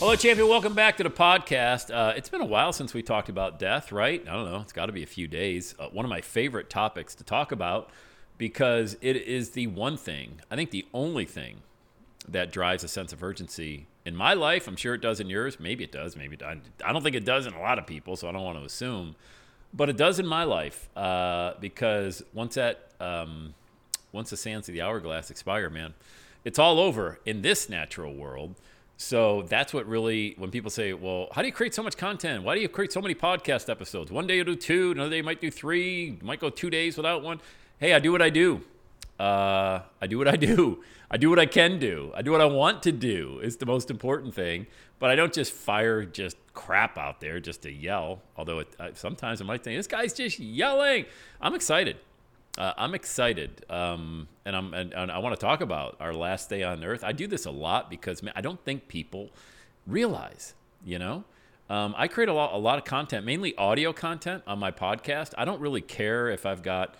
Hello, champion. Welcome back to the podcast. Uh, it's been a while since we talked about death, right? I don't know. It's got to be a few days. Uh, one of my favorite topics to talk about because it is the one thing, I think the only thing that drives a sense of urgency in my life. I'm sure it does in yours. Maybe it does. Maybe it. I don't think it does in a lot of people, so I don't want to assume. But it does in my life uh, because once that um, once the sands of the hourglass expire, man, it's all over in this natural world. So that's what really, when people say, well, how do you create so much content? Why do you create so many podcast episodes? One day you'll do two, another day you might do three, you might go two days without one. Hey, I do what I do. Uh, I do what I do. I do what I can do. I do what I want to do is the most important thing. But I don't just fire just crap out there just to yell. Although it, uh, sometimes I might think this guy's just yelling. I'm excited. Uh, I'm excited, um, and I'm and, and I want to talk about our last day on Earth. I do this a lot because man, I don't think people realize. You know, um, I create a lot a lot of content, mainly audio content on my podcast. I don't really care if I've got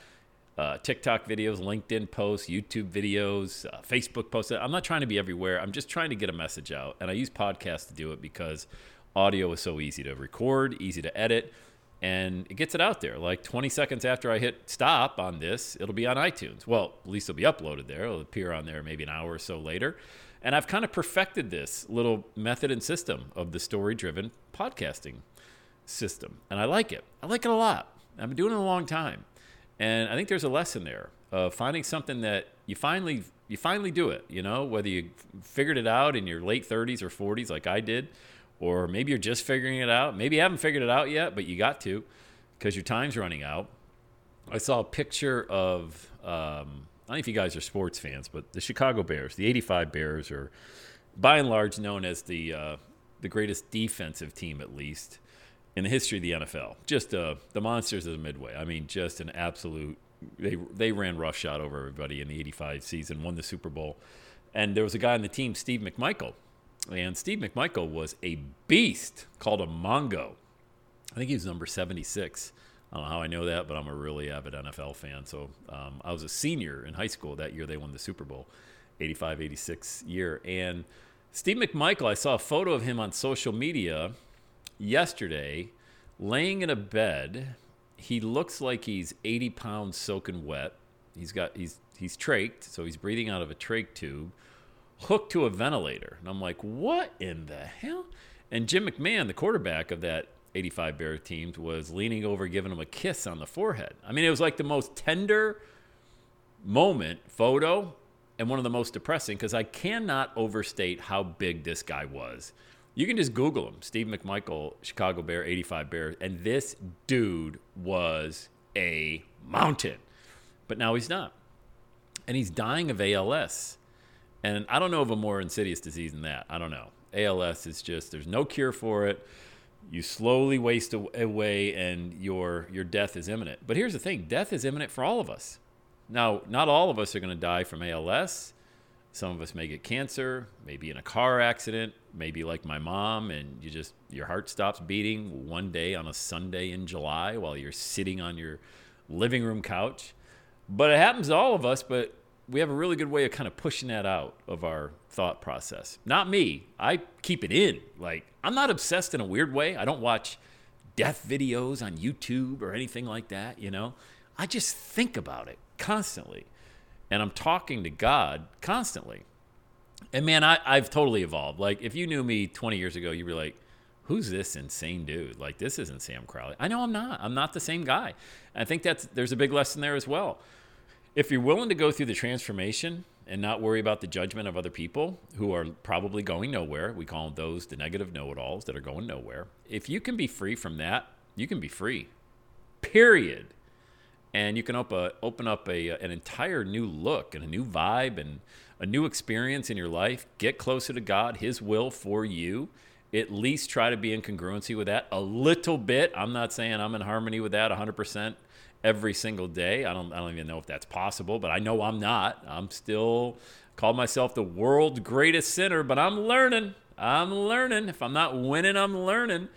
uh, TikTok videos, LinkedIn posts, YouTube videos, uh, Facebook posts. I'm not trying to be everywhere. I'm just trying to get a message out, and I use podcasts to do it because audio is so easy to record, easy to edit and it gets it out there. Like 20 seconds after I hit stop on this, it'll be on iTunes. Well, at least it'll be uploaded there. It'll appear on there maybe an hour or so later. And I've kind of perfected this little method and system of the story driven podcasting system. And I like it. I like it a lot. I've been doing it a long time. And I think there's a lesson there of finding something that you finally you finally do it, you know, whether you figured it out in your late 30s or 40s like I did or maybe you're just figuring it out. Maybe you haven't figured it out yet, but you got to because your time's running out. I saw a picture of, um, I don't know if you guys are sports fans, but the Chicago Bears, the 85 Bears, are by and large known as the, uh, the greatest defensive team, at least, in the history of the NFL. Just uh, the monsters of the Midway. I mean, just an absolute. They, they ran roughshod over everybody in the 85 season, won the Super Bowl. And there was a guy on the team, Steve McMichael, and Steve McMichael was a beast called a Mongo. I think he was number 76. I don't know how I know that, but I'm a really avid NFL fan. So um, I was a senior in high school that year they won the Super Bowl, 85 86 year. And Steve McMichael, I saw a photo of him on social media yesterday laying in a bed. He looks like he's 80 pounds soaking wet. He's got he's he's trached, so he's breathing out of a trach tube hooked to a ventilator. And I'm like, what in the hell? And Jim McMahon, the quarterback of that 85 Bear team, was leaning over, giving him a kiss on the forehead. I mean, it was like the most tender moment, photo, and one of the most depressing because I cannot overstate how big this guy was. You can just Google him, Steve McMichael, Chicago Bear, 85 Bears, and this dude was a mountain. But now he's not. And he's dying of ALS. And I don't know of a more insidious disease than that. I don't know. ALS is just there's no cure for it. You slowly waste away, and your your death is imminent. But here's the thing: death is imminent for all of us. Now, not all of us are going to die from ALS. Some of us may get cancer, maybe in a car accident, maybe like my mom, and you just your heart stops beating one day on a Sunday in July while you're sitting on your living room couch. But it happens to all of us. But we have a really good way of kind of pushing that out of our thought process. Not me. I keep it in. Like, I'm not obsessed in a weird way. I don't watch death videos on YouTube or anything like that, you know? I just think about it constantly. And I'm talking to God constantly. And man, I, I've totally evolved. Like, if you knew me 20 years ago, you'd be like, who's this insane dude? Like, this isn't Sam Crowley. I know I'm not. I'm not the same guy. I think that's there's a big lesson there as well. If you're willing to go through the transformation and not worry about the judgment of other people who are probably going nowhere, we call those the negative know it alls that are going nowhere. If you can be free from that, you can be free. Period. And you can op- open up a, an entire new look and a new vibe and a new experience in your life. Get closer to God, His will for you at least try to be in congruency with that a little bit. I'm not saying I'm in harmony with that 100% every single day. I don't I don't even know if that's possible, but I know I'm not. I'm still call myself the world's greatest sinner, but I'm learning. I'm learning. If I'm not winning, I'm learning.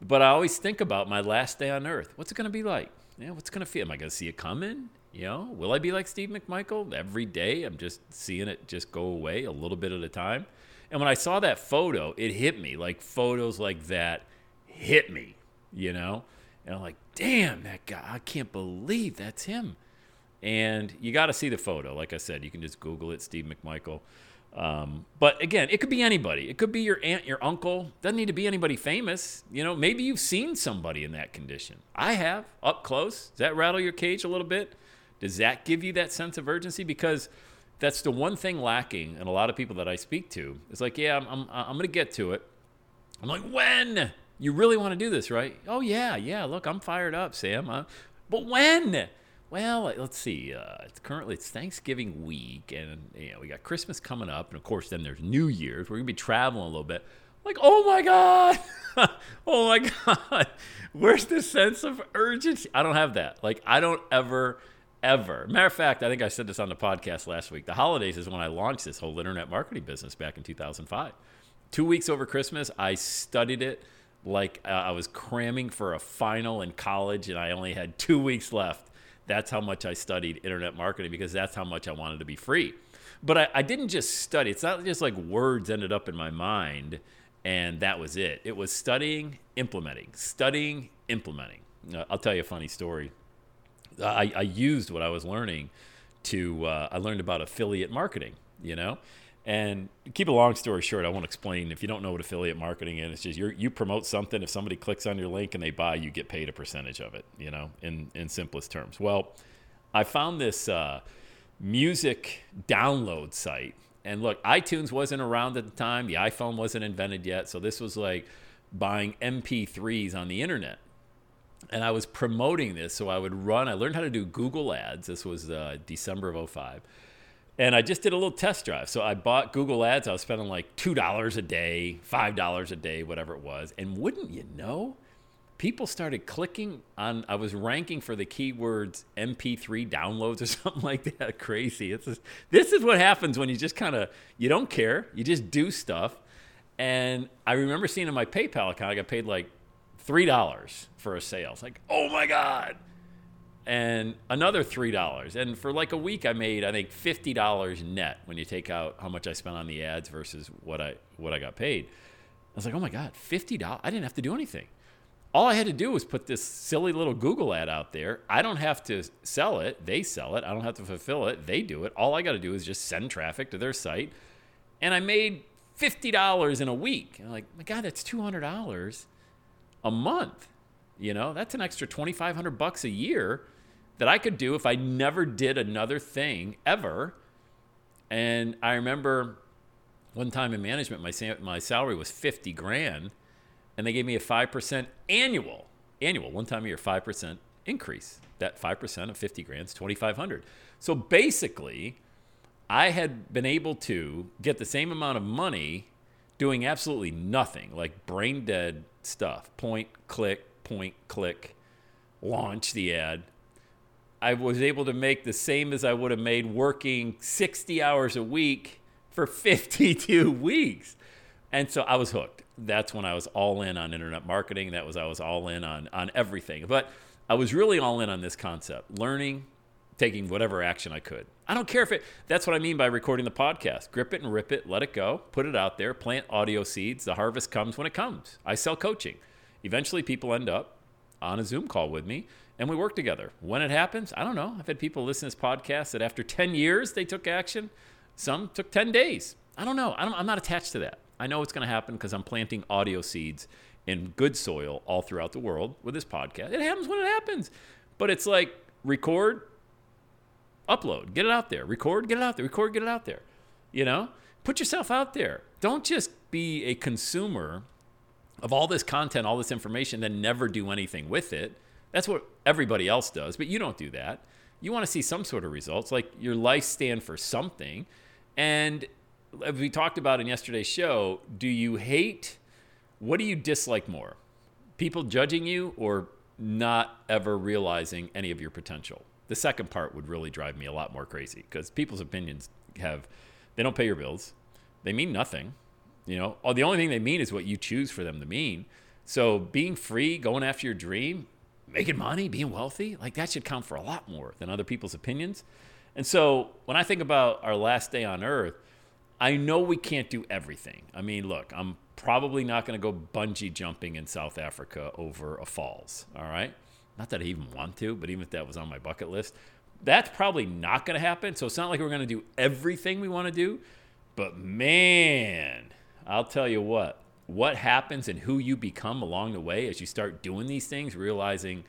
But I always think about my last day on earth. What's it going to be like? Yeah, what's going to feel? Am I going to see it coming? You know, will I be like Steve McMichael every day? I'm just seeing it just go away a little bit at a time. And when I saw that photo, it hit me. Like photos like that hit me, you know? And I'm like, damn, that guy, I can't believe that's him. And you got to see the photo. Like I said, you can just Google it, Steve McMichael. Um, but again, it could be anybody. It could be your aunt, your uncle. Doesn't need to be anybody famous. You know, maybe you've seen somebody in that condition. I have up close. Does that rattle your cage a little bit? Does that give you that sense of urgency? Because that's the one thing lacking in a lot of people that I speak to. It's like, yeah, I'm, I'm, I'm going to get to it. I'm like, when? You really want to do this, right? Oh, yeah, yeah. Look, I'm fired up, Sam. Uh, but when? Well, let's see. Uh, it's currently it's Thanksgiving week, and you know we got Christmas coming up, and of course then there's New Year's. We're gonna be traveling a little bit. Like, oh my god, oh my god, where's the sense of urgency? I don't have that. Like, I don't ever ever. Matter of fact, I think I said this on the podcast last week. The holidays is when I launched this whole internet marketing business back in 2005. Two weeks over Christmas, I studied it like uh, I was cramming for a final in college and I only had two weeks left. That's how much I studied internet marketing because that's how much I wanted to be free. But I, I didn't just study, it's not just like words ended up in my mind and that was it. It was studying, implementing, studying, implementing. Uh, I'll tell you a funny story. I, I used what I was learning to, uh, I learned about affiliate marketing, you know? And keep a long story short, I won't explain. If you don't know what affiliate marketing is, it's just you you promote something. If somebody clicks on your link and they buy, you get paid a percentage of it. You know, in in simplest terms. Well, I found this uh, music download site, and look, iTunes wasn't around at the time. The iPhone wasn't invented yet, so this was like buying MP3s on the internet and I was promoting this. So I would run, I learned how to do Google ads. This was uh, December of 05. And I just did a little test drive. So I bought Google ads. I was spending like $2 a day, $5 a day, whatever it was. And wouldn't you know, people started clicking on, I was ranking for the keywords MP3 downloads or something like that. Crazy. It's this is what happens when you just kind of, you don't care. You just do stuff. And I remember seeing in my PayPal account, I got paid like $3 for a sale. It's like, oh my God. And another $3. And for like a week, I made, I think, $50 net when you take out how much I spent on the ads versus what I, what I got paid. I was like, oh my God, $50? I didn't have to do anything. All I had to do was put this silly little Google ad out there. I don't have to sell it. They sell it. I don't have to fulfill it. They do it. All I got to do is just send traffic to their site. And I made $50 in a week. I'm like, my God, that's $200 a month. You know, that's an extra 2500 bucks a year that I could do if I never did another thing ever. And I remember one time in management, my, my salary was 50 grand, and they gave me a 5% annual, annual, one time a year, 5% increase. That 5% of 50 grand is 2,500. So basically, I had been able to get the same amount of money doing absolutely nothing, like brain dead stuff. Point, click, point, click, launch the ad. I was able to make the same as I would have made working 60 hours a week for 52 weeks. And so I was hooked. That's when I was all in on internet marketing. That was I was all in on on everything. But I was really all in on this concept, learning, taking whatever action I could. I don't care if it, that's what I mean by recording the podcast. Grip it and rip it, let it go, put it out there, plant audio seeds. The harvest comes when it comes. I sell coaching. Eventually, people end up on a Zoom call with me and we work together. When it happens, I don't know. I've had people listen to this podcast that after 10 years they took action. Some took 10 days. I don't know. I am not attached to that. I know it's going to happen because I'm planting audio seeds in good soil all throughout the world with this podcast. It happens when it happens. But it's like record, upload, get it out there. Record, get it out there. Record, get it out there. You know? Put yourself out there. Don't just be a consumer of all this content, all this information, then never do anything with it. That's what everybody else does, but you don't do that. You want to see some sort of results, like your life stand for something. And as we talked about in yesterday's show, do you hate, what do you dislike more? People judging you or not ever realizing any of your potential? The second part would really drive me a lot more crazy because people's opinions have, they don't pay your bills, they mean nothing. You know, oh, the only thing they mean is what you choose for them to mean. So being free, going after your dream, making money, being wealthy, like that should count for a lot more than other people's opinions. And so when I think about our last day on earth, I know we can't do everything. I mean, look, I'm probably not going to go bungee jumping in South Africa over a falls. All right. Not that I even want to, but even if that was on my bucket list, that's probably not going to happen. So it's not like we're going to do everything we want to do. But man, I'll tell you what, what happens and who you become along the way as you start doing these things, realizing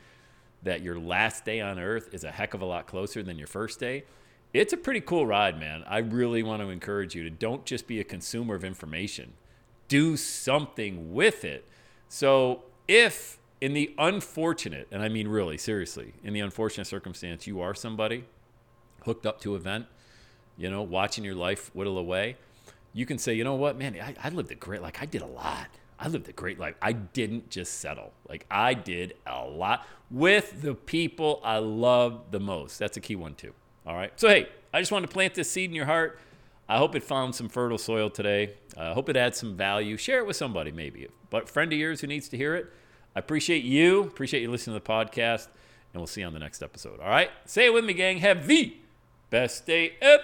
that your last day on earth is a heck of a lot closer than your first day. It's a pretty cool ride, man. I really want to encourage you to don't just be a consumer of information, do something with it. So, if in the unfortunate, and I mean really, seriously, in the unfortunate circumstance, you are somebody hooked up to event, you know, watching your life whittle away, you can say, you know what, man, I, I lived a great, like I did a lot. I lived a great life. I didn't just settle. Like I did a lot with the people I love the most. That's a key one too. All right. So hey, I just wanted to plant this seed in your heart. I hope it found some fertile soil today. I uh, hope it adds some value. Share it with somebody maybe, but friend of yours who needs to hear it. I appreciate you. Appreciate you listening to the podcast, and we'll see you on the next episode. All right. Say it with me, gang. Have the best day ever.